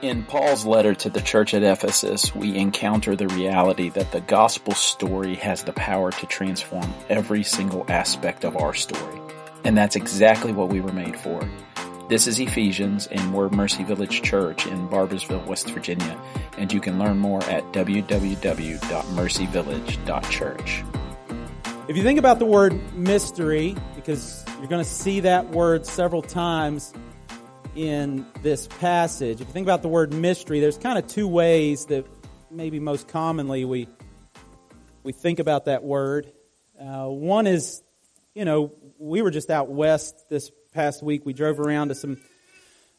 In Paul's letter to the church at Ephesus, we encounter the reality that the gospel story has the power to transform every single aspect of our story. And that's exactly what we were made for. This is Ephesians, and we're Mercy Village Church in Barboursville, West Virginia. And you can learn more at www.mercyvillage.church. If you think about the word mystery, because you're going to see that word several times in this passage. If you think about the word mystery, there's kind of two ways that maybe most commonly we we think about that word. Uh, one is, you know, we were just out west this past week. We drove around to some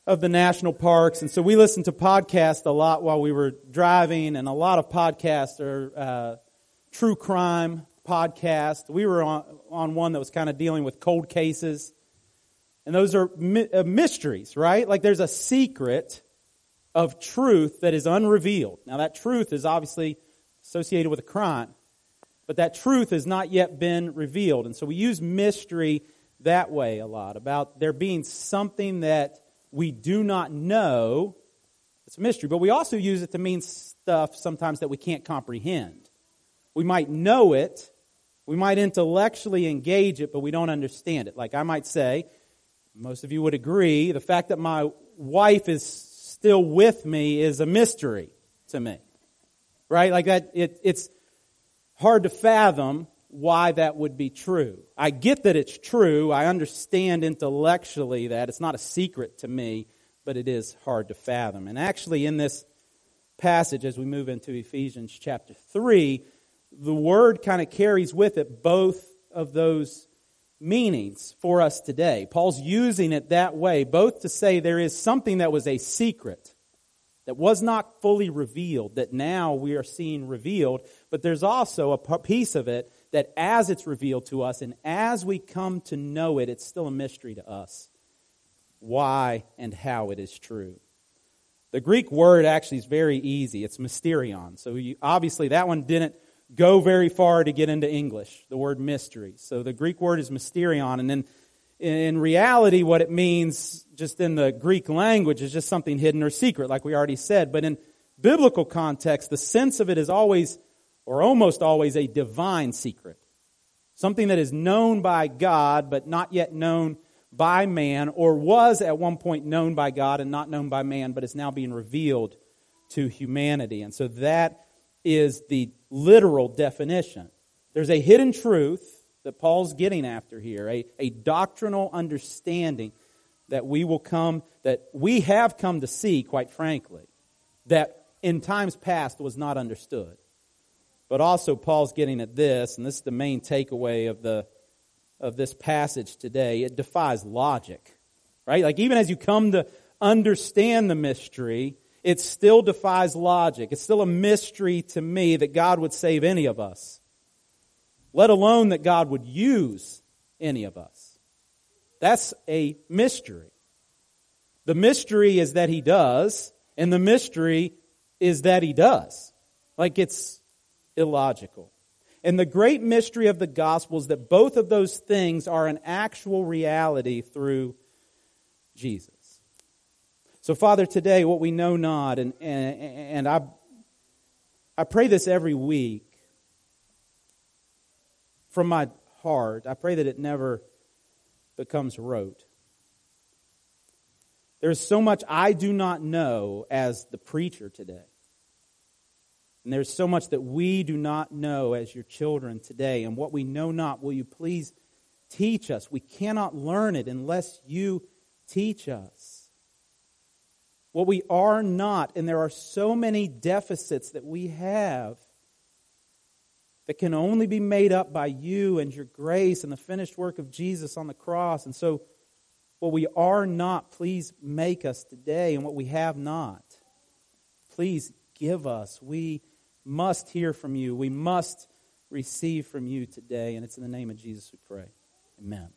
of the national parks, and so we listened to podcasts a lot while we were driving, and a lot of podcasts are uh, true crime podcasts. We were on, on one that was kind of dealing with cold cases and those are uh, mysteries, right? Like there's a secret of truth that is unrevealed. Now that truth is obviously associated with a crime, but that truth has not yet been revealed. And so we use mystery that way a lot about there being something that we do not know. It's a mystery, but we also use it to mean stuff sometimes that we can't comprehend. We might know it, we might intellectually engage it, but we don't understand it. Like I might say, most of you would agree, the fact that my wife is still with me is a mystery to me. Right? Like that, it, it's hard to fathom why that would be true. I get that it's true. I understand intellectually that it's not a secret to me, but it is hard to fathom. And actually, in this passage, as we move into Ephesians chapter 3, the word kind of carries with it both of those meanings for us today. Paul's using it that way, both to say there is something that was a secret, that was not fully revealed, that now we are seeing revealed, but there's also a piece of it that as it's revealed to us and as we come to know it, it's still a mystery to us why and how it is true. The Greek word actually is very easy. It's mysterion. So you, obviously that one didn't go very far to get into English, the word mystery. So the Greek word is mysterion, and then in reality, what it means just in the Greek language is just something hidden or secret, like we already said. But in biblical context, the sense of it is always, or almost always, a divine secret. Something that is known by God, but not yet known by man, or was at one point known by God and not known by man, but is now being revealed to humanity. And so that is the literal definition. There's a hidden truth that Paul's getting after here, a, a doctrinal understanding that we will come, that we have come to see, quite frankly, that in times past was not understood. But also Paul's getting at this, and this is the main takeaway of the of this passage today. It defies logic. Right? Like even as you come to understand the mystery, it still defies logic. It's still a mystery to me that God would save any of us, let alone that God would use any of us. That's a mystery. The mystery is that He does, and the mystery is that He does. Like it's illogical. And the great mystery of the gospel is that both of those things are an actual reality through Jesus. So, Father, today, what we know not, and, and, and I, I pray this every week from my heart. I pray that it never becomes rote. There's so much I do not know as the preacher today. And there's so much that we do not know as your children today. And what we know not, will you please teach us? We cannot learn it unless you teach us what we are not, and there are so many deficits that we have that can only be made up by you and your grace and the finished work of Jesus on the cross. And so, what we are not, please make us today, and what we have not, please give us. We must hear from you. We must receive from you today, and it's in the name of Jesus we pray. Amen.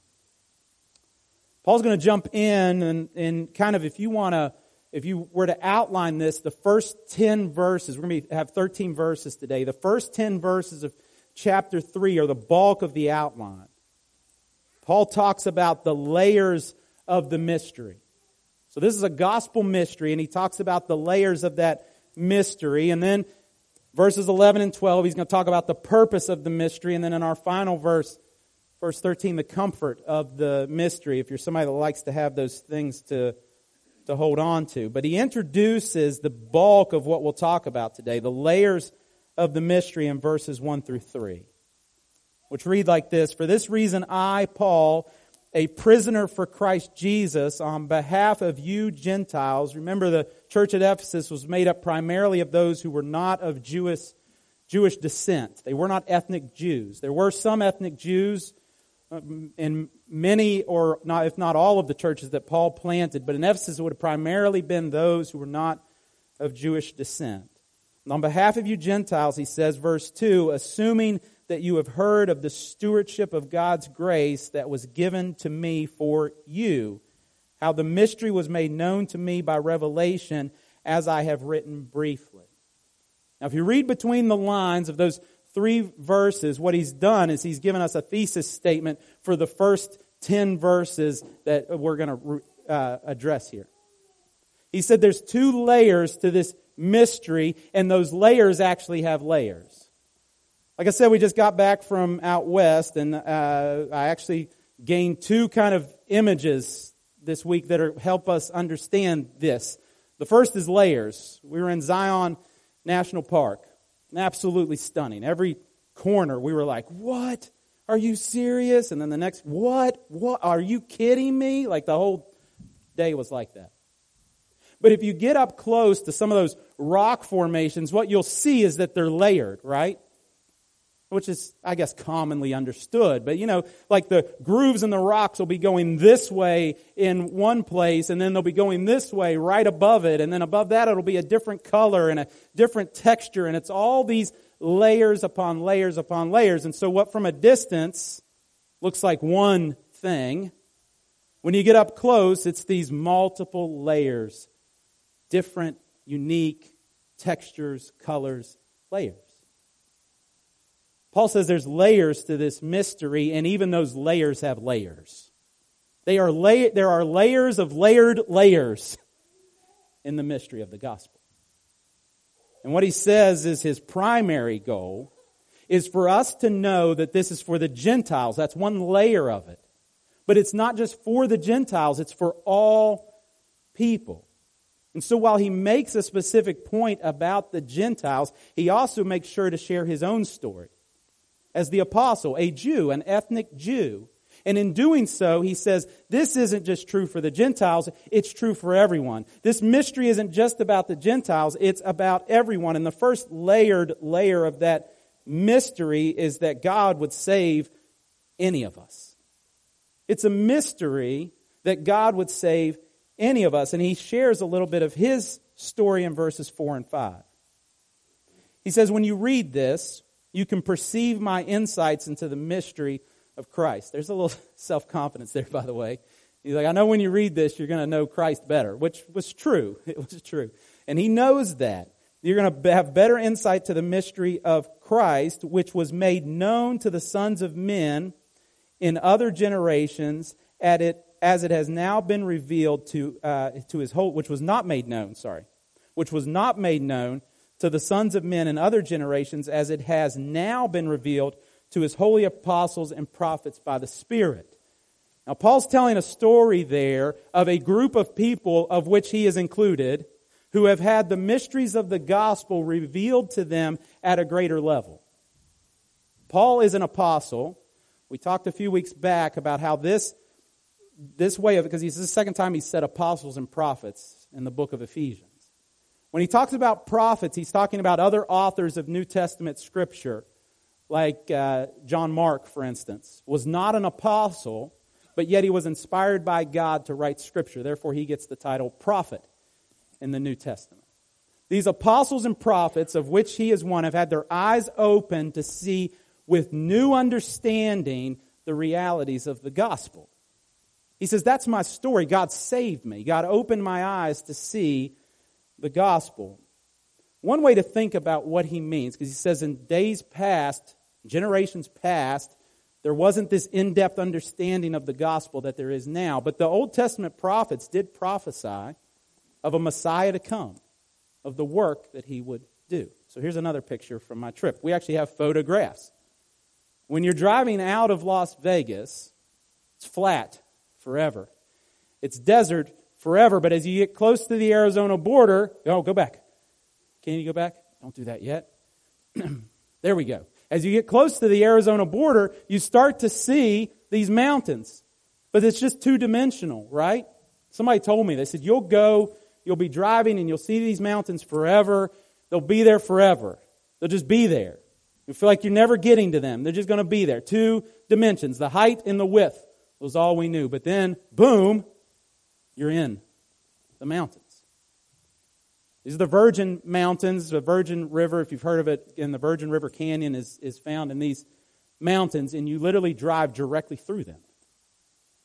Paul's going to jump in and, and kind of, if you want to if you were to outline this, the first 10 verses, we're going to have 13 verses today. The first 10 verses of chapter 3 are the bulk of the outline. Paul talks about the layers of the mystery. So this is a gospel mystery, and he talks about the layers of that mystery. And then verses 11 and 12, he's going to talk about the purpose of the mystery. And then in our final verse, verse 13, the comfort of the mystery, if you're somebody that likes to have those things to, to hold on to. But he introduces the bulk of what we'll talk about today, the layers of the mystery in verses 1 through 3, which read like this For this reason, I, Paul, a prisoner for Christ Jesus on behalf of you Gentiles. Remember, the church at Ephesus was made up primarily of those who were not of Jewish, Jewish descent. They were not ethnic Jews. There were some ethnic Jews Um, in many, or not, if not all of the churches that Paul planted, but in Ephesus it would have primarily been those who were not of Jewish descent. And on behalf of you Gentiles, he says, verse 2, assuming that you have heard of the stewardship of God's grace that was given to me for you, how the mystery was made known to me by revelation, as I have written briefly. Now, if you read between the lines of those three verses, what he's done is he's given us a thesis statement for the first 10 verses that we're going to uh, address here. He said there's two layers to this mystery, and those layers actually have layers. Like I said, we just got back from out west, and uh, I actually gained two kind of images this week that are, help us understand this. The first is layers. We were in Zion National Park. Absolutely stunning. Every corner, we were like, what? Are you serious? And then the next, what? What? Are you kidding me? Like the whole day was like that. But if you get up close to some of those rock formations, what you'll see is that they're layered, right? Which is, I guess, commonly understood. But you know, like the grooves in the rocks will be going this way in one place, and then they'll be going this way right above it, and then above that it'll be a different color and a different texture, and it's all these layers upon layers upon layers. And so what from a distance looks like one thing, when you get up close, it's these multiple layers, different, unique textures, colors, layers. Paul says there's layers to this mystery, and even those layers have layers. They are lay, there are layers of layered layers in the mystery of the gospel. And what he says is his primary goal is for us to know that this is for the Gentiles. That's one layer of it. But it's not just for the Gentiles, it's for all people. And so while he makes a specific point about the Gentiles, he also makes sure to share his own story as the apostle, a Jew, an ethnic Jew. And in doing so, he says, this isn't just true for the Gentiles, it's true for everyone. This mystery isn't just about the Gentiles, it's about everyone. And the first layered layer of that mystery is that God would save any of us. It's a mystery that God would save any of us. And he shares a little bit of his story in verses 4 and 5. He says, when you read this, you can perceive my insights into the mystery of Christ. There's a little self confidence there, by the way. He's like, I know when you read this, you're going to know Christ better, which was true. It was true. And he knows that. You're going to have better insight to the mystery of Christ, which was made known to the sons of men in other generations at it, as it has now been revealed to, uh, to his whole, which was not made known, sorry, which was not made known to the sons of men in other generations as it has now been revealed to his holy apostles and prophets by the Spirit. Now, Paul's telling a story there of a group of people of which he is included who have had the mysteries of the gospel revealed to them at a greater level. Paul is an apostle. We talked a few weeks back about how this, this way of, because is the second time he said apostles and prophets in the book of Ephesians. When he talks about prophets, he's talking about other authors of New Testament scripture, like uh, John Mark, for instance, was not an apostle, but yet he was inspired by God to write scripture. Therefore, he gets the title prophet in the New Testament. These apostles and prophets, of which he is one, have had their eyes open to see with new understanding the realities of the gospel. He says, That's my story. God saved me. God opened my eyes to see the gospel. One way to think about what he means, because he says in days past, generations past, There wasn't this in depth understanding of the gospel that there is now. But the Old Testament prophets did prophesy of a Messiah to come, of the work that he would do. So here's another picture from my trip. We actually have photographs. When you're driving out of Las Vegas, it's flat forever. It's desert forever, but as you get close to the Arizona border, oh, go back. Can you go back? Don't do that yet. there we go. As you get close to the Arizona border, you start to see these mountains. But it's just two dimensional, right? Somebody told me, they said, you'll go, you'll be driving and you'll see these mountains forever. They'll be there forever. They'll just be there. You feel like you're never getting to them. They're just going to be there. Two dimensions, the height and the width was all we knew. But then, boom, you're in the mountains. These are the Virgin Mountains, the Virgin River, if you've heard of it, in the Virgin River Canyon is, is found in these mountains, and you literally drive directly through them.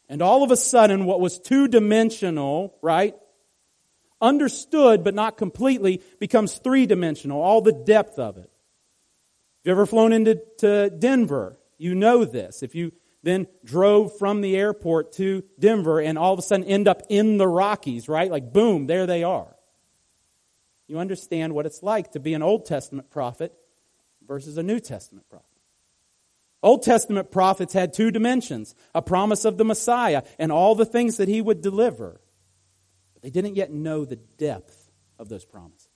And all of a sudden, what was two dimensional, right, understood but not completely, becomes three dimensional, all the depth of it. If you've ever flown into to Denver, you know this. If you then drove from the airport to Denver and all of a sudden end up in the Rockies, right? Like, boom, there they are. You understand what it's like to be an Old Testament prophet versus a New Testament prophet. Old Testament prophets had two dimensions a promise of the Messiah and all the things that he would deliver. But they didn't yet know the depth of those promises.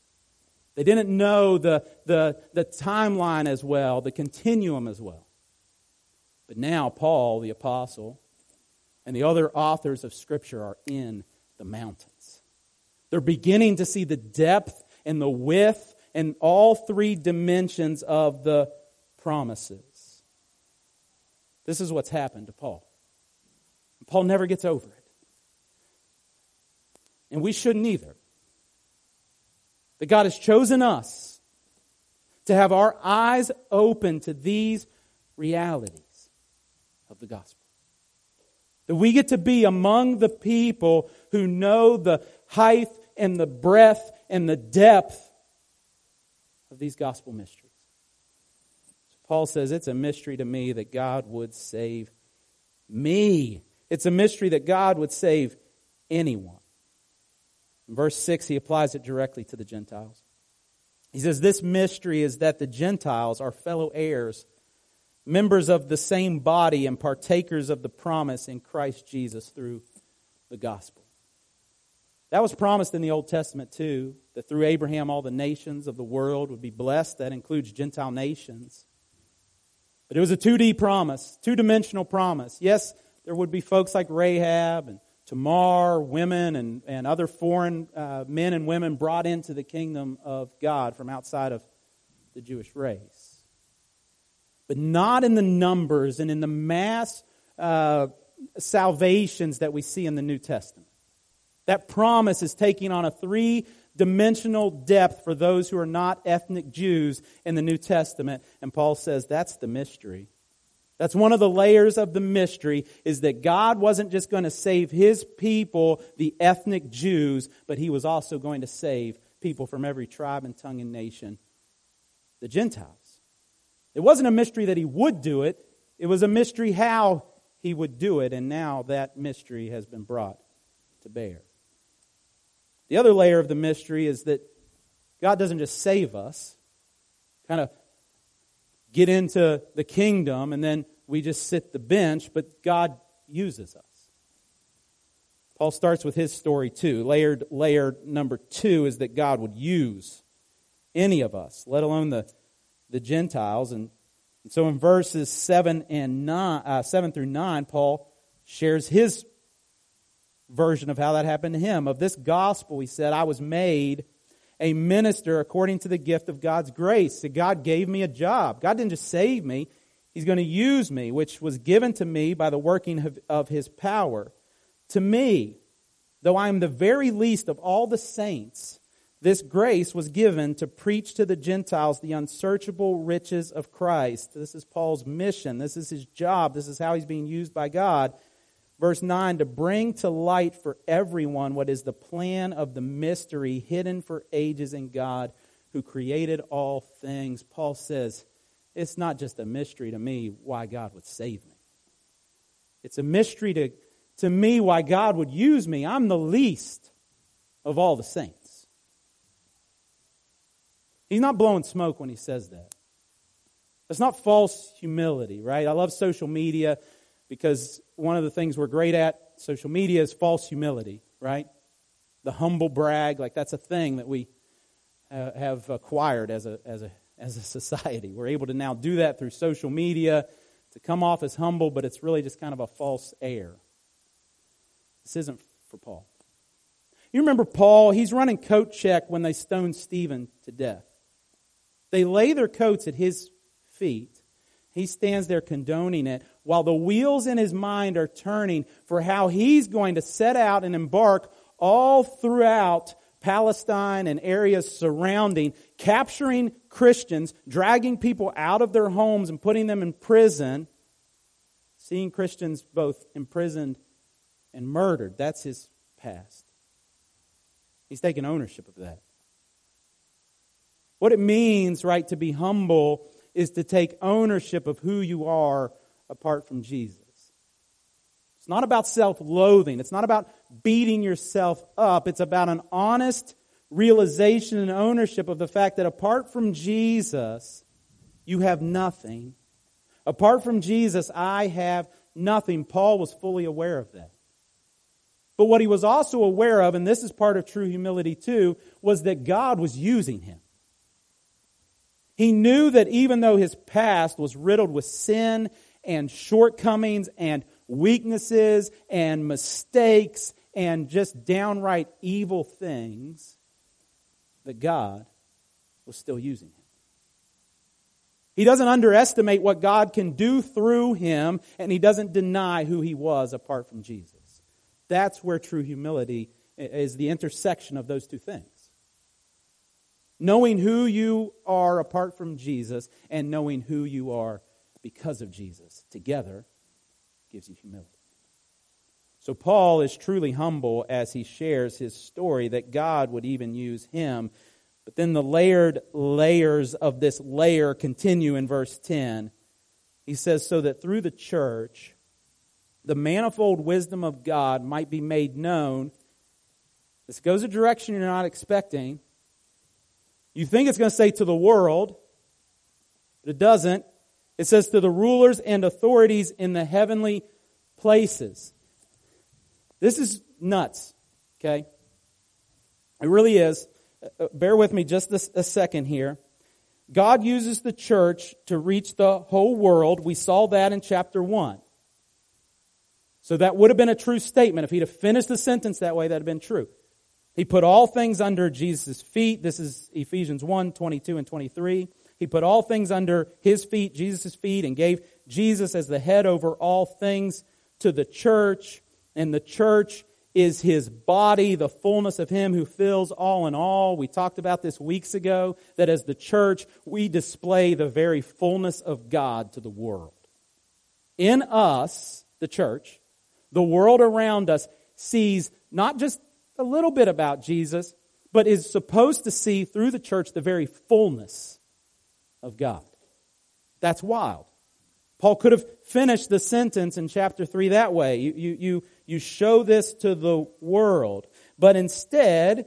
They didn't know the, the, the timeline as well, the continuum as well. But now, Paul, the apostle, and the other authors of Scripture are in the mountains. They're beginning to see the depth and the width and all three dimensions of the promises. This is what's happened to Paul. Paul never gets over it. And we shouldn't either. That God has chosen us to have our eyes open to these realities of the gospel. That we get to be among the people who know the height and the breadth and the depth of these gospel mysteries. So Paul says it's a mystery to me that God would save me. It's a mystery that God would save anyone. In verse 6, he applies it directly to the Gentiles. He says, This mystery is that the Gentiles are fellow heirs members of the same body and partakers of the promise in Christ Jesus through the gospel. That was promised in the Old Testament too, that through Abraham all the nations of the world would be blessed. That includes Gentile nations. But it was a 2D promise, two dimensional promise. Yes, there would be folks like Rahab and Tamar, women, and, and other foreign uh, men and women brought into the kingdom of God from outside of the Jewish race but not in the numbers and in the mass uh, salvations that we see in the New Testament. That promise is taking on a three dimensional depth for those who are not ethnic Jews in the New Testament. And Paul says that's the mystery. That's one of the layers of the mystery is that God wasn't just going to save his people, the ethnic Jews, but he was also going to save people from every tribe and tongue and nation, the Gentiles. It wasn't a mystery that he would do it, it was a mystery how he would do it, and now that mystery has been brought to bear. The other layer of the mystery is that God doesn't just save us, kind of get into the kingdom, and then we just sit the bench, but God uses us. Paul starts with his story too. Layered layer number two is that God would use any of us, let alone the the Gentiles. And, so in verses 7 and 9, uh, 7 through 9, Paul shares his version of how that happened to him. Of this gospel, he said, I was made a minister according to the gift of God's grace. That God gave me a job. God didn't just save me, He's going to use me, which was given to me by the working of, of His power. To me, though I am the very least of all the saints, this grace was given to preach to the Gentiles the unsearchable riches of Christ. This is Paul's mission. This is his job. This is how he's being used by God. Verse 9 to bring to light for everyone what is the plan of the mystery hidden for ages in God who created all things. Paul says, it's not just a mystery to me why God would save me. It's a mystery to, to me why God would use me. I'm the least of all the saints. He's not blowing smoke when he says that. That's not false humility, right? I love social media because one of the things we're great at, social media, is false humility, right? The humble brag, like that's a thing that we uh, have acquired as a, as, a, as a society. We're able to now do that through social media to come off as humble, but it's really just kind of a false air. This isn't for Paul. You remember Paul, he's running coat check when they stone Stephen to death. They lay their coats at his feet. He stands there condoning it while the wheels in his mind are turning for how he's going to set out and embark all throughout Palestine and areas surrounding, capturing Christians, dragging people out of their homes and putting them in prison, seeing Christians both imprisoned and murdered. That's his past. He's taking ownership of that. What it means, right, to be humble is to take ownership of who you are apart from Jesus. It's not about self loathing. It's not about beating yourself up. It's about an honest realization and ownership of the fact that apart from Jesus, you have nothing. Apart from Jesus, I have nothing. Paul was fully aware of that. But what he was also aware of, and this is part of true humility too, was that God was using him. He knew that even though his past was riddled with sin and shortcomings and weaknesses and mistakes and just downright evil things, that God was still using him. He doesn't underestimate what God can do through him, and he doesn't deny who he was apart from Jesus. That's where true humility is the intersection of those two things knowing who you are apart from Jesus and knowing who you are because of Jesus together gives you humility. So Paul is truly humble as he shares his story that God would even use him. But then the layered layers of this layer continue in verse 10. He says, So that through the church, the manifold wisdom of God might be made known. This goes a direction you're not expecting you think it's going to say to the world, but it doesn't. It says to the rulers and authorities in the heavenly places. This is nuts, okay? It really is. Uh, bear with me just a, second here. God uses the church to reach the whole world. We saw that in chapter 1. So that would have been a true statement. If he'd have finished the sentence that way, that'd have been true. He put all things under Jesus' feet. This is Ephesians 1, 22 and 23. He put all things under his feet, Jesus' feet, and gave Jesus as the head over all things to the church. And the church is his body, the fullness of him who fills all in all. We talked about this weeks ago, that as the church, we display the very fullness of God to the world. In us, the church, the world around us sees not just a little bit about Jesus, but is supposed to see through the church the very fullness of God. That's wild. Paul could have finished the sentence in chapter 3 that way. You, you, you, you show this to the world. But instead,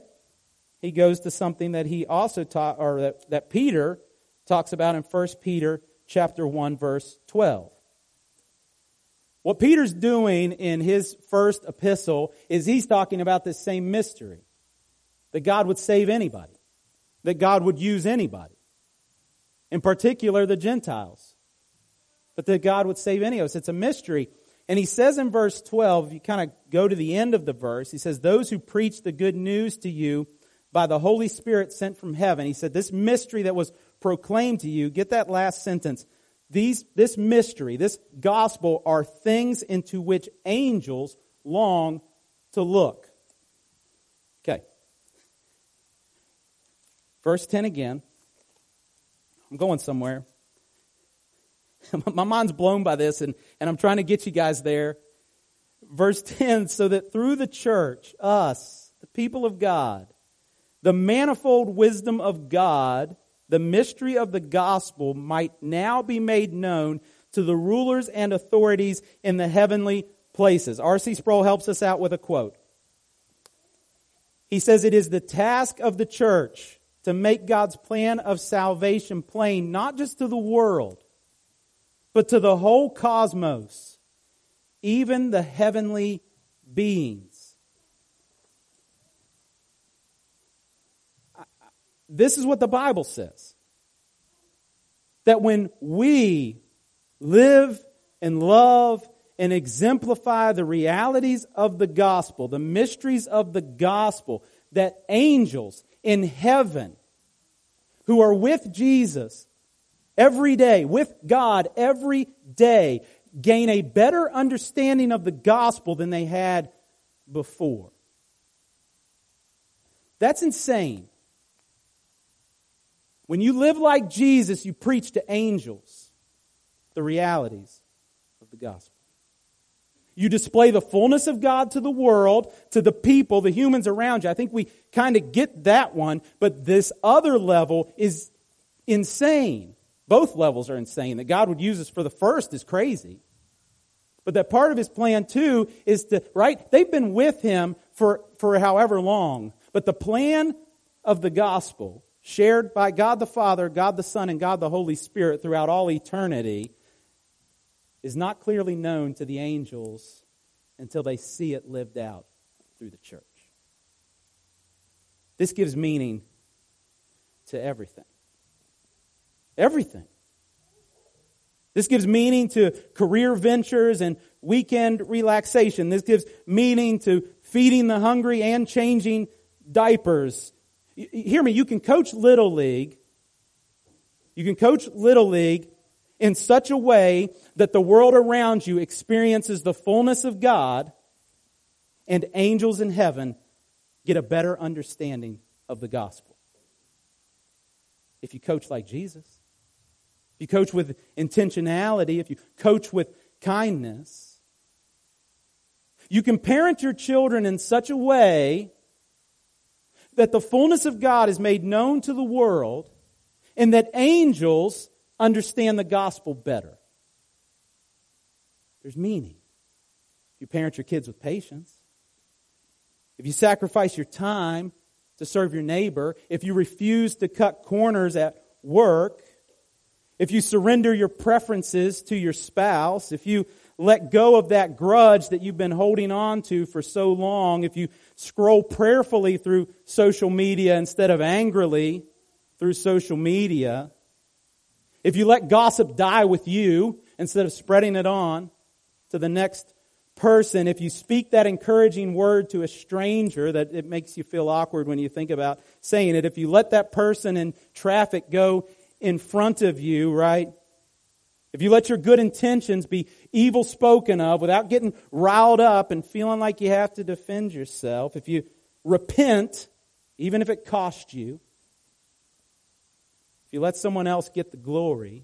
he goes to something that he also taught, or that, that Peter talks about in 1 Peter chapter 1, verse 12. What Peter's doing in his first epistle is he's talking about this same mystery. That God would save anybody. That God would use anybody. In particular, the Gentiles. But that God would save any of us. It's a mystery. And he says in verse 12, if you kind of go to the end of the verse, he says, Those who preach the good news to you by the Holy Spirit sent from heaven. He said, This mystery that was proclaimed to you, get that last sentence. These, this mystery, this gospel are things into which angels long to look. Okay. Verse 10 again. I'm going somewhere. My mind's blown by this, and, and I'm trying to get you guys there. Verse 10 so that through the church, us, the people of God, the manifold wisdom of God the mystery of the gospel might now be made known to the rulers and authorities in the heavenly places. R.C. Sproul helps us out with a quote. He says, It is the task of the church to make God's plan of salvation plain, not just to the world, but to the whole cosmos, even the heavenly beings. This is what the Bible says. That when we live and love and exemplify the realities of the gospel, the mysteries of the gospel, that angels in heaven who are with Jesus every day, with God every day, gain a better understanding of the gospel than they had before. That's insane. When you live like Jesus, you preach to angels the realities of the gospel. You display the fullness of God to the world, to the people, the humans around you. I think we kind of get that one, but this other level is insane. Both levels are insane. That God would use us for the first is crazy. But that part of his plan too is to, right? They've been with him for, for however long. But the plan of the gospel, shared by God the Father, God the Son, and God the Holy Spirit throughout all eternity, is not clearly known to the angels until they see it lived out through the church. This gives meaning to everything. Everything. This gives meaning to career ventures and weekend relaxation. This gives meaning to feeding the hungry and changing diapers. Hear me, you can coach Little League. You can coach Little League in such a way that the world around you experiences the fullness of God and angels in heaven get a better understanding of the gospel. If you coach like Jesus, if you coach with intentionality, if you coach with kindness, you can parent your children in such a way that the fullness of God is made known to the world and that angels understand the gospel better. There's meaning. If you parent your kids with patience, if you sacrifice your time to serve your neighbor, if you refuse to cut corners at work, if you surrender your preferences to your spouse, if you let go of that grudge that you've been holding on to for so long, if you scroll prayerfully through social media instead of angrily through social media, if you let gossip die with you instead of spreading it on to the next person, if you speak that encouraging word to a stranger that it makes you feel awkward when you think about saying it, if you let that person in traffic go in front of you, right? If you let your good intentions be evil spoken of without getting riled up and feeling like you have to defend yourself, if you repent, even if it costs you, if you let someone else get the glory,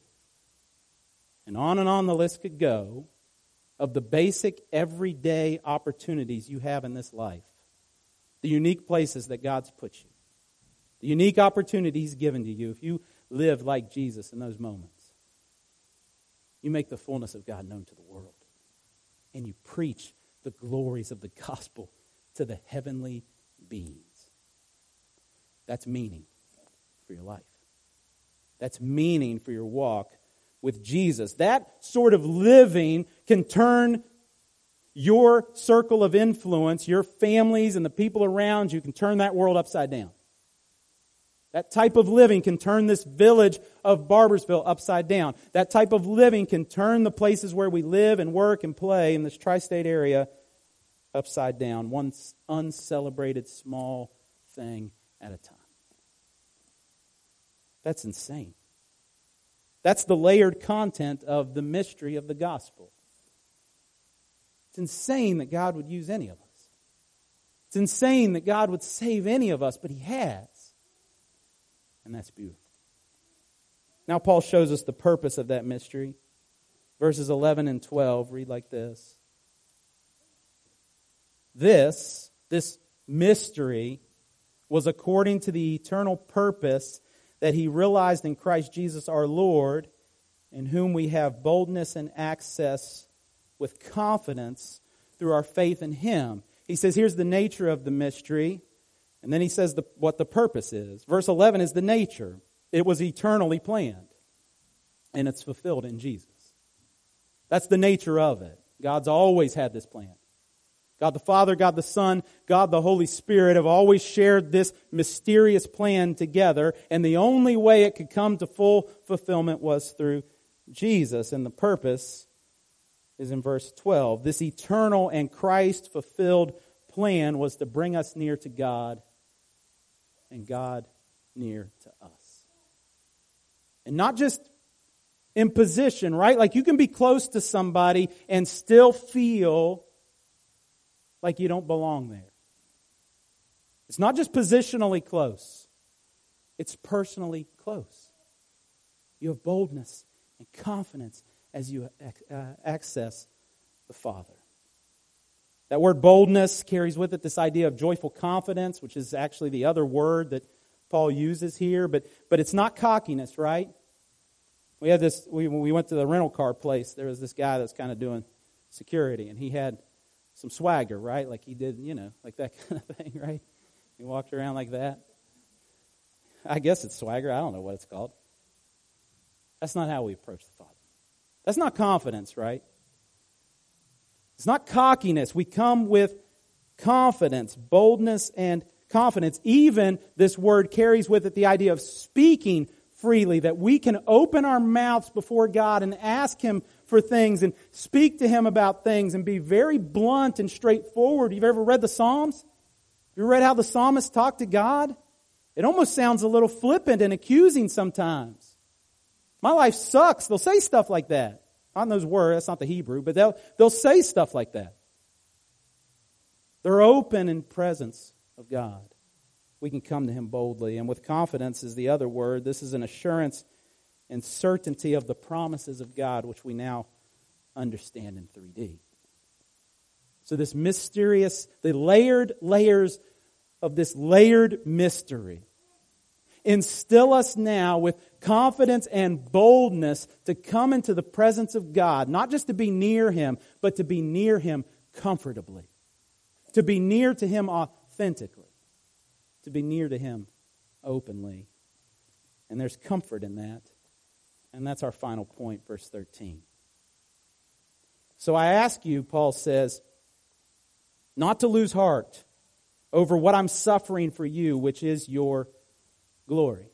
and on and on the list could go of the basic everyday opportunities you have in this life, the unique places that God's put you, the unique opportunities given to you if you live like Jesus in those moments. You make the fullness of God known to the world, and you preach the glories of the gospel to the heavenly beings. That's meaning for your life. That's meaning for your walk with Jesus. That sort of living can turn your circle of influence, your families and the people around you can turn that world upside down. That type of living can turn this village of Barboursville upside down. That type of living can turn the places where we live and work and play in this tri state area upside down, one uncelebrated small thing at a time. That's insane. That's the layered content of the mystery of the gospel. It's insane that God would use any of us. It's insane that God would save any of us, but He has. And that's beautiful. Now, Paul shows us the purpose of that mystery. Verses 11 and 12 read like this This, this mystery, was according to the eternal purpose that he realized in Christ Jesus our Lord, in whom we have boldness and access with confidence through our faith in Him. He says, here's the nature of the mystery. And then he says the, what the purpose is. Verse 11 is the nature. It was eternally planned. And it's fulfilled in Jesus. That's the nature of it. God's always had this plan. God the Father, God the Son, God the Holy Spirit have always shared this mysterious plan together, and the only way it could come to full fulfillment was through Jesus. And the purpose is in verse 12. This eternal and Christ fulfilled plan was to bring us near to God and God near to us. And not just in position, right? Like you can be close to somebody and still feel like you don't belong there. It's not just positionally close, it's personally close. You have boldness and confidence as you uh, access the Father. That word boldness carries with it this idea of joyful confidence, which is actually the other word that Paul uses here, but, but it's not cockiness, right? We had this, we, we went to the rental car place, there was this guy that's kind of doing security, and he had some swagger, right? Like he did, you know, like that kind of thing, right? He walked around like that. I guess it's swagger. I don't know what it's called. That's not how we approach the Father. That's not confidence, right? It's not cockiness. We come with confidence, boldness, and confidence. Even this word carries with it the idea of speaking freely, that we can open our mouths before God and ask Him for things and speak to Him about things and be very blunt and straightforward. You've ever read the Psalms? You read how the psalmist talked to God? It almost sounds a little flippant and accusing sometimes. My life sucks. They'll say stuff like that. In those words, that's not the Hebrew, but they'll, they'll say stuff like that. They're open in presence of God. We can come to Him boldly. And with confidence is the other word. This is an assurance and certainty of the promises of God, which we now understand in 3D. So, this mysterious, the layered layers of this layered mystery instill us now with confidence and boldness to come into the presence of God, not just to be near Him, but to be near Him comfortably, to be near to Him authentically, to be near to Him openly. And there's comfort in that. And that's our final point, verse 13. So I ask you, Paul says, not to lose heart over what I'm suffering for you, which is your glory.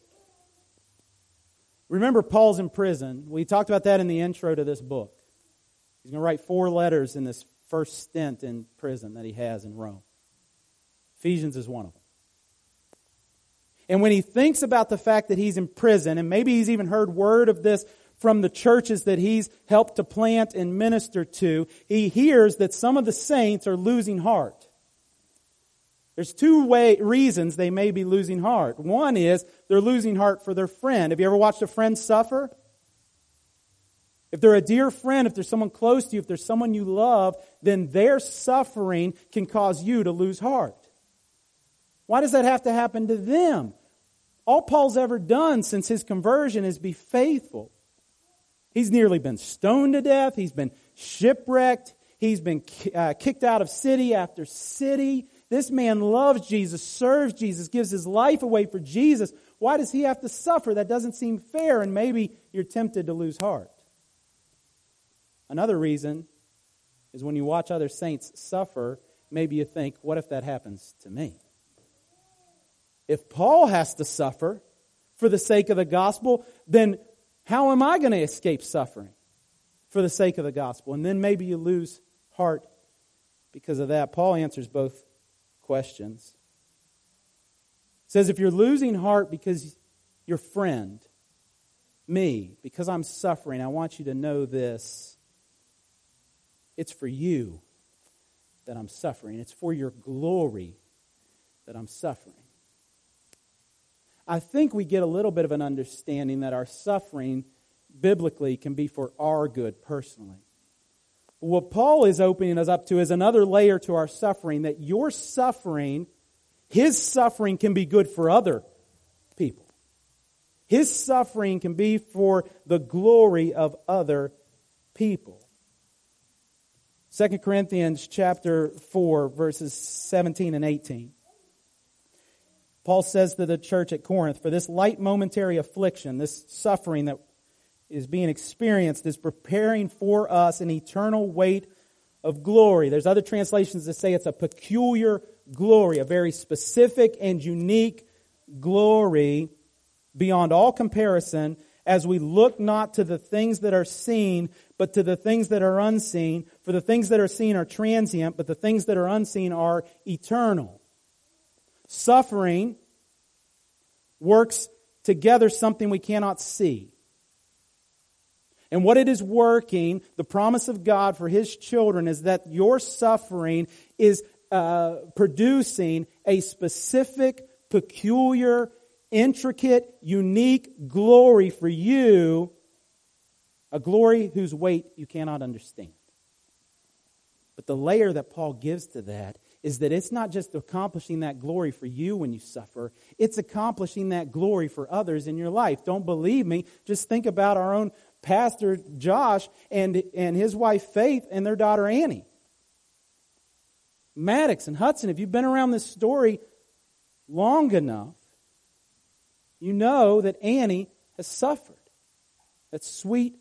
Remember, Paul's in prison. We talked about that in the intro to this book. He's going to write four letters in this first stint in prison that he has in Rome. Ephesians is one of them. And when he thinks about the fact that he's in prison, and maybe he's even heard word of this from the churches that he's helped to plant and minister to, he hears that some of the saints are losing heart. There's two way, reasons they may be losing heart. One is they're losing heart for their friend. Have you ever watched a friend suffer? If they're a dear friend, if there's someone close to you, if there's someone you love, then their suffering can cause you to lose heart. Why does that have to happen to them? All Paul's ever done since his conversion is be faithful. He's nearly been stoned to death. He's been shipwrecked. He's been uh, kicked out of city after city. This man loves Jesus, serves Jesus, gives his life away for Jesus. Why does he have to suffer? That doesn't seem fair, and maybe you're tempted to lose heart. Another reason is when you watch other saints suffer, maybe you think, what if that happens to me? If Paul has to suffer for the sake of the gospel, then how am I going to escape suffering for the sake of the gospel? And then maybe you lose heart because of that. Paul answers both questions. It says, if you're losing heart because your friend, me, because I'm suffering, I want you to know this. It's for you that I'm suffering. It's for your glory that I'm suffering. I think we get a little bit of an understanding that our suffering biblically can be for our good personally. What Paul is opening us up to is another layer to our suffering that your suffering, his suffering can be good for other people. His suffering can be for the glory of other people. 2 Corinthians chapter 4 verses 17 and 18. Paul says to the church at Corinth, for this light momentary affliction, this suffering that is being experienced is preparing for us an eternal weight of glory. There's other translations that say it's a peculiar glory, a very specific and unique glory beyond all comparison as we look not to the things that are seen, but to the things that are unseen. For the things that are seen are transient, but the things that are unseen are eternal. Suffering works together something we cannot see. And what it is working, the promise of God for His children is that your suffering is uh, producing a specific, peculiar, intricate, unique glory for you, a glory whose weight you cannot understand. But the layer that Paul gives to that is that it's not just accomplishing that glory for you when you suffer, it's accomplishing that glory for others in your life. Don't believe me? Just think about our own pastor Josh and, and his wife Faith and their daughter Annie. Maddox and Hudson, if you've been around this story long enough, you know that Annie has suffered. That sweet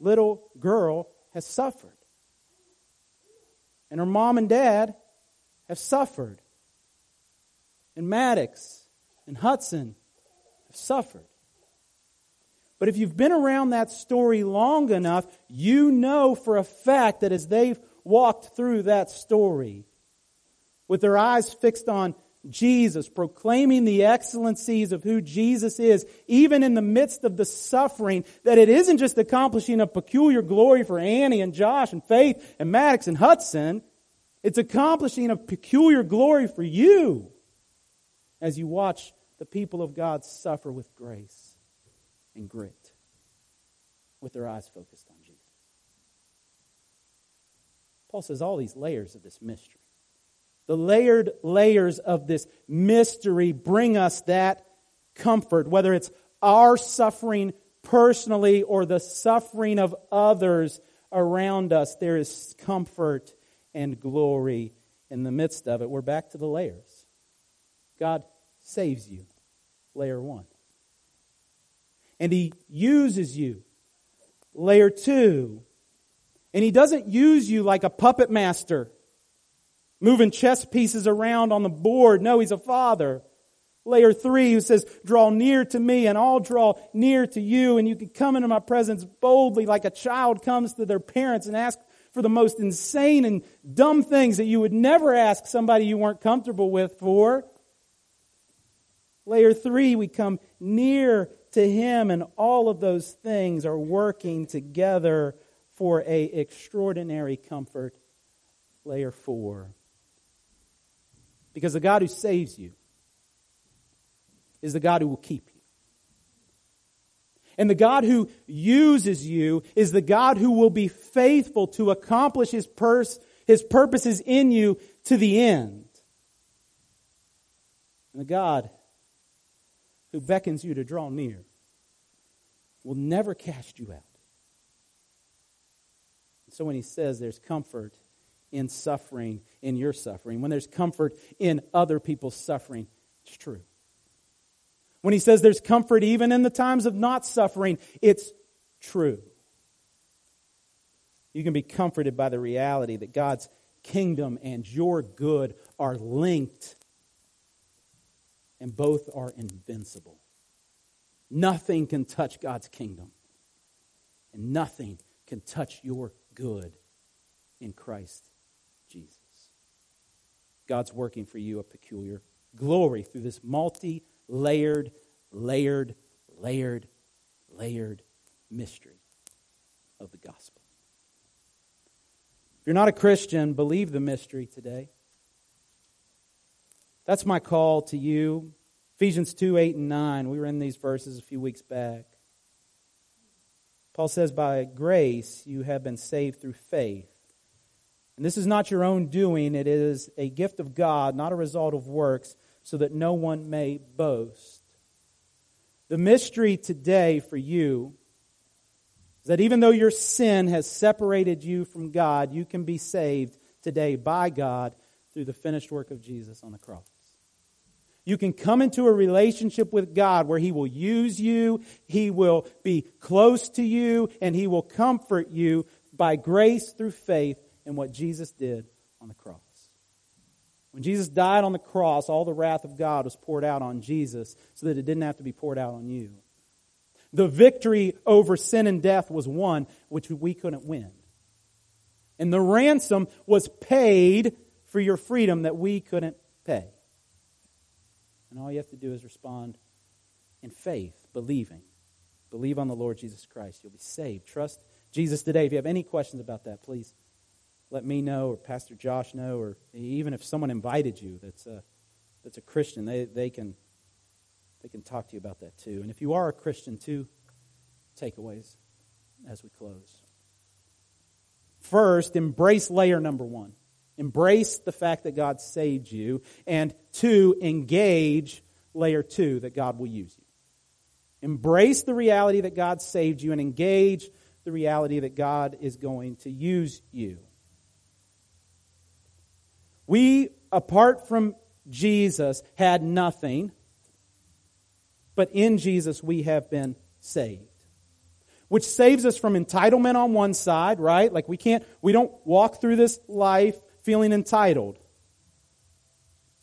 little girl has suffered. And her mom and dad have suffered. And Maddox and Hudson have suffered. But if you've been around that story long enough, you know for a fact that as they've walked through that story, with their eyes fixed on Jesus, proclaiming the excellencies of who Jesus is, even in the midst of the suffering, that it isn't just accomplishing a peculiar glory for Annie and Josh and Faith and Maddox and Hudson. It's accomplishing a peculiar glory for you as you watch the people of God suffer with grace and grit, with their eyes focused on Jesus. Paul says all these layers of this mystery the layered layers of this mystery bring us that comfort, whether it's our suffering personally or the suffering of others around us. There is comfort and glory in the midst of it. We're back to the layers. God saves you, layer one. And He uses you, layer two. And He doesn't use you like a puppet master moving chess pieces around on the board. No, he's a father. Layer three, who says, draw near to me and I'll draw near to you and you can come into my presence boldly like a child comes to their parents and ask for the most insane and dumb things that you would never ask somebody you weren't comfortable with for. Layer three, we come near to him and all of those things are working together for a extraordinary comfort. Layer four, because the God who saves you is the God who will keep you. And the God who uses you is the God who will be faithful to accomplish his, pers- his purposes in you to the end. And the God who beckons you to draw near will never cast you out. So when he says there's comfort in suffering, in your suffering, when there's comfort in other people's suffering, it's true. When he says there's comfort even in the times of not suffering, it's true. You can be comforted by the reality that God's kingdom and your good are linked, and both are invincible. Nothing can touch God's kingdom, and nothing can touch your good in Christ Jesus. God's working for you a peculiar glory through this multi layered, layered, layered, layered mystery of the gospel. If you're not a Christian, believe the mystery today. That's my call to you. Ephesians 2 8 and 9. We were in these verses a few weeks back. Paul says, By grace you have been saved through faith. And this is not your own doing, it is a gift of God, not a result of works, so that no one may boast. The mystery today for you is that even though your sin has separated you from God, you can be saved today by God through the finished work of Jesus on the cross. You can come into a relationship with God where He will use you, He will be close to you, and He will comfort you by grace through faith in what Jesus did on the cross. When Jesus died on the cross, all the wrath of God was poured out on Jesus so that it didn't have to be poured out on you. The victory over sin and death was won, which we couldn't win. And the ransom was paid for your freedom that we couldn't pay. And all you have to do is respond in faith, believing. Believe on the Lord Jesus Christ. You'll be saved. Trust Jesus today. If you have any questions about that, please let me know or Pastor Josh know, or even if someone invited you that's a, that's a Christian, they, they, can, they can talk to you about that too. And if you are a Christian, two takeaways as we close. First, embrace layer number one. Embrace the fact that God saved you. And two, engage layer two, that God will use you. Embrace the reality that God saved you and engage the reality that God is going to use you. We, apart from Jesus, had nothing, but in Jesus we have been saved. Which saves us from entitlement on one side, right? Like we can't, we don't walk through this life feeling entitled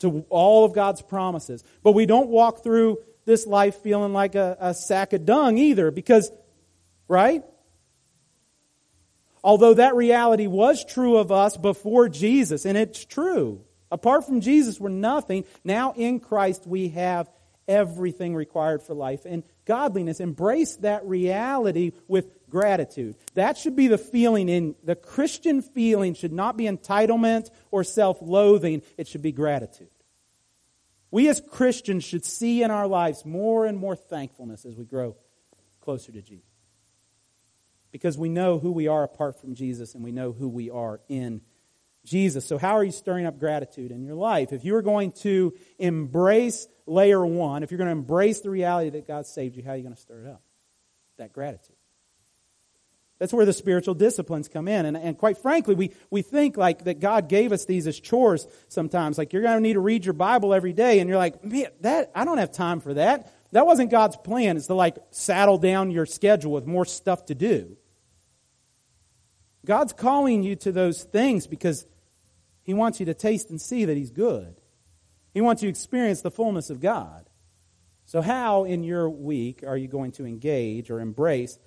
to all of God's promises. But we don't walk through this life feeling like a, a sack of dung either, because, right? Although that reality was true of us before Jesus, and it's true. Apart from Jesus, we're nothing. Now in Christ, we have everything required for life and godliness. Embrace that reality with gratitude. That should be the feeling in the Christian feeling should not be entitlement or self-loathing. It should be gratitude. We as Christians should see in our lives more and more thankfulness as we grow closer to Jesus because we know who we are apart from Jesus and we know who we are in Jesus. So, how are you stirring up gratitude in your life? If you are going to embrace layer one, if you're going to embrace the reality that God saved you, how are you going to stir it up? That gratitude. That's where the spiritual disciplines come in. And, and quite frankly, we, we think like that God gave us these as chores sometimes. Like you're going to need to read your Bible every day. And you're like, man, that, I don't have time for that. That wasn't God's plan, is to like saddle down your schedule with more stuff to do. God's calling you to those things because He wants you to taste and see that He's good. He wants you to experience the fullness of God. So, how in your week are you going to engage or embrace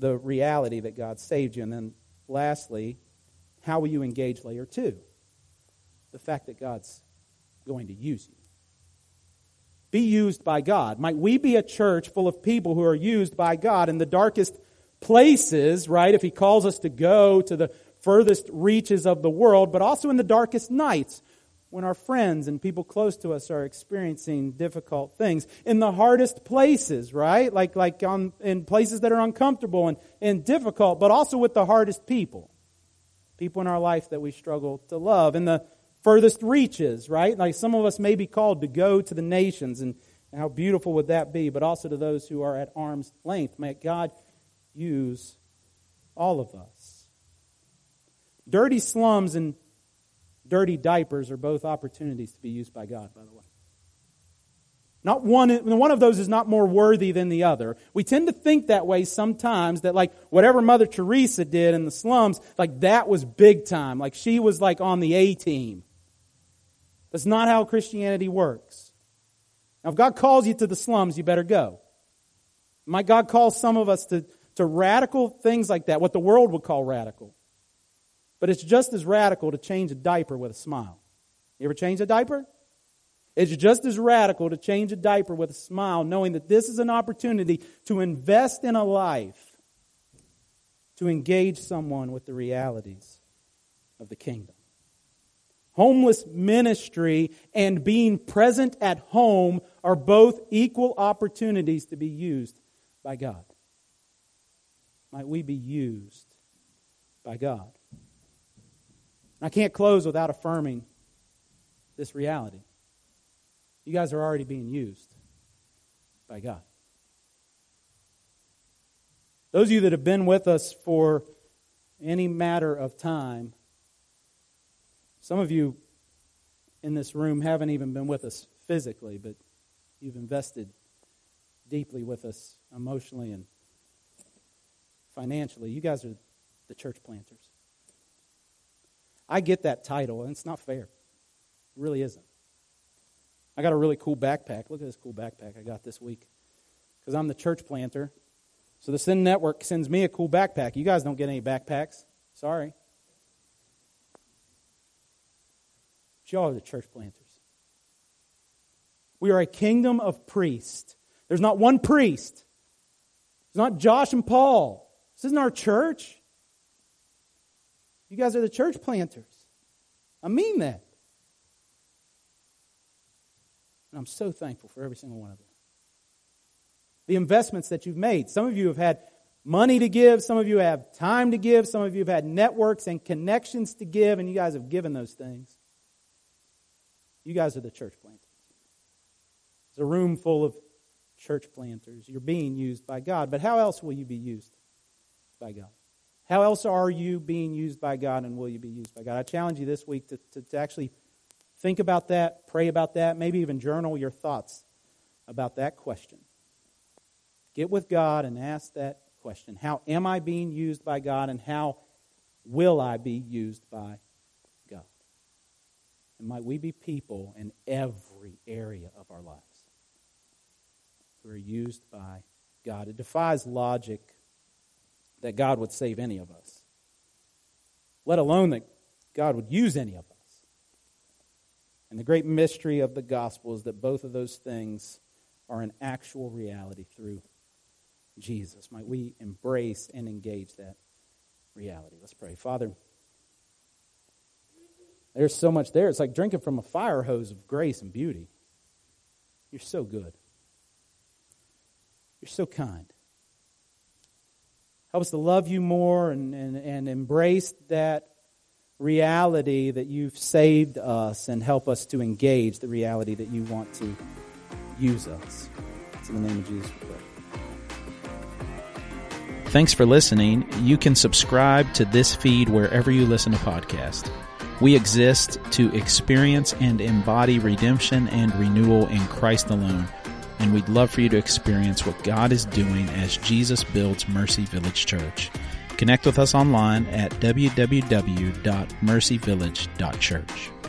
the reality that God saved you? And then, lastly, how will you engage layer two? The fact that God's going to use you. Be used by God. Might we be a church full of people who are used by God in the darkest places, right? If he calls us to go to the furthest reaches of the world, but also in the darkest nights when our friends and people close to us are experiencing difficult things. In the hardest places, right? Like, like on, in places that are uncomfortable and, and difficult, but also with the hardest people. People in our life that we struggle to love. In the furthest reaches, right? Like some of us may be called to go to the nations and how beautiful would that be, but also to those who are at arm's length. May God use all of us. Dirty slums and dirty diapers are both opportunities to be used by God, by the way. Not one, one of those is not more worthy than the other. We tend to think that way sometimes that like whatever Mother Teresa did in the slums, like that was big time. Like she was like on the A team. That's not how Christianity works. Now if God calls you to the slums, you better go. My God calls some of us to to radical things like that, what the world would call radical. But it's just as radical to change a diaper with a smile. You ever change a diaper? It's just as radical to change a diaper with a smile, knowing that this is an opportunity to invest in a life, to engage someone with the realities of the kingdom. Homeless ministry and being present at home are both equal opportunities to be used by God might we be used by God. I can't close without affirming this reality. You guys are already being used by God. Those of you that have been with us for any matter of time, some of you in this room haven't even been with us physically, but you've invested deeply with us emotionally and financially. You guys are the church planters. I get that title, and it's not fair. It really isn't. I got a really cool backpack. Look at this cool backpack I got this week. Because I'm the church planter. So the Send Network sends me a cool backpack. You guys don't get any backpacks. Sorry. But y'all are the church planters. We are a kingdom of priests. There's not one priest. It's not Josh and Paul. This isn't our church. You guys are the church planters. I mean that. And I'm so thankful for every single one of you. The investments that you've made. Some of you have had money to give, some of you have time to give, some of you have had networks and connections to give, and you guys have given those things. You guys are the church planters. It's a room full of church planters. You're being used by God. But how else will you be used by God? How else are you being used by God and will you be used by God? I challenge you this week to, to, to actually think about that, pray about that, maybe even journal your thoughts about that question. Get with God and ask that question How am I being used by God and how will I be used by God? And might we be people in every area of our lives who are used by God? It defies logic that God would save any of us, let alone that God would use any of us. And the great mystery of the gospel is that both of those things are an actual reality through Jesus. Might we embrace and engage that reality? Let's pray. Father, there's so much there. It's like drinking from a fire hose of grace and beauty. You're so good. You're so kind. Help us to love you more and, and, and embrace that reality that you've saved us and help us to engage the reality that you want to use us. It's in the name of Jesus we pray. Thanks for listening. You can subscribe to this feed wherever you listen to podcasts. We exist to experience and embody redemption and renewal in Christ alone and we'd love for you to experience what God is doing as Jesus builds Mercy Village Church. Connect with us online at www.mercyvillage.church.